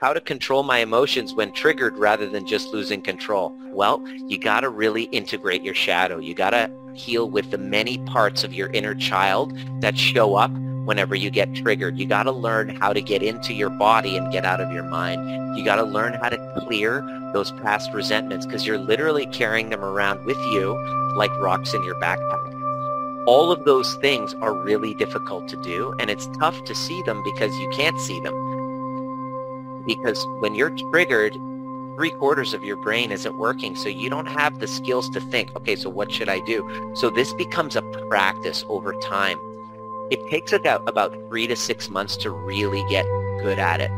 how to control my emotions when triggered rather than just losing control. Well, you got to really integrate your shadow. You got to heal with the many parts of your inner child that show up whenever you get triggered. You got to learn how to get into your body and get out of your mind. You got to learn how to clear those past resentments because you're literally carrying them around with you like rocks in your backpack. All of those things are really difficult to do and it's tough to see them because you can't see them. Because when you're triggered, three quarters of your brain isn't working. So you don't have the skills to think, okay, so what should I do? So this becomes a practice over time. It takes about, about three to six months to really get good at it.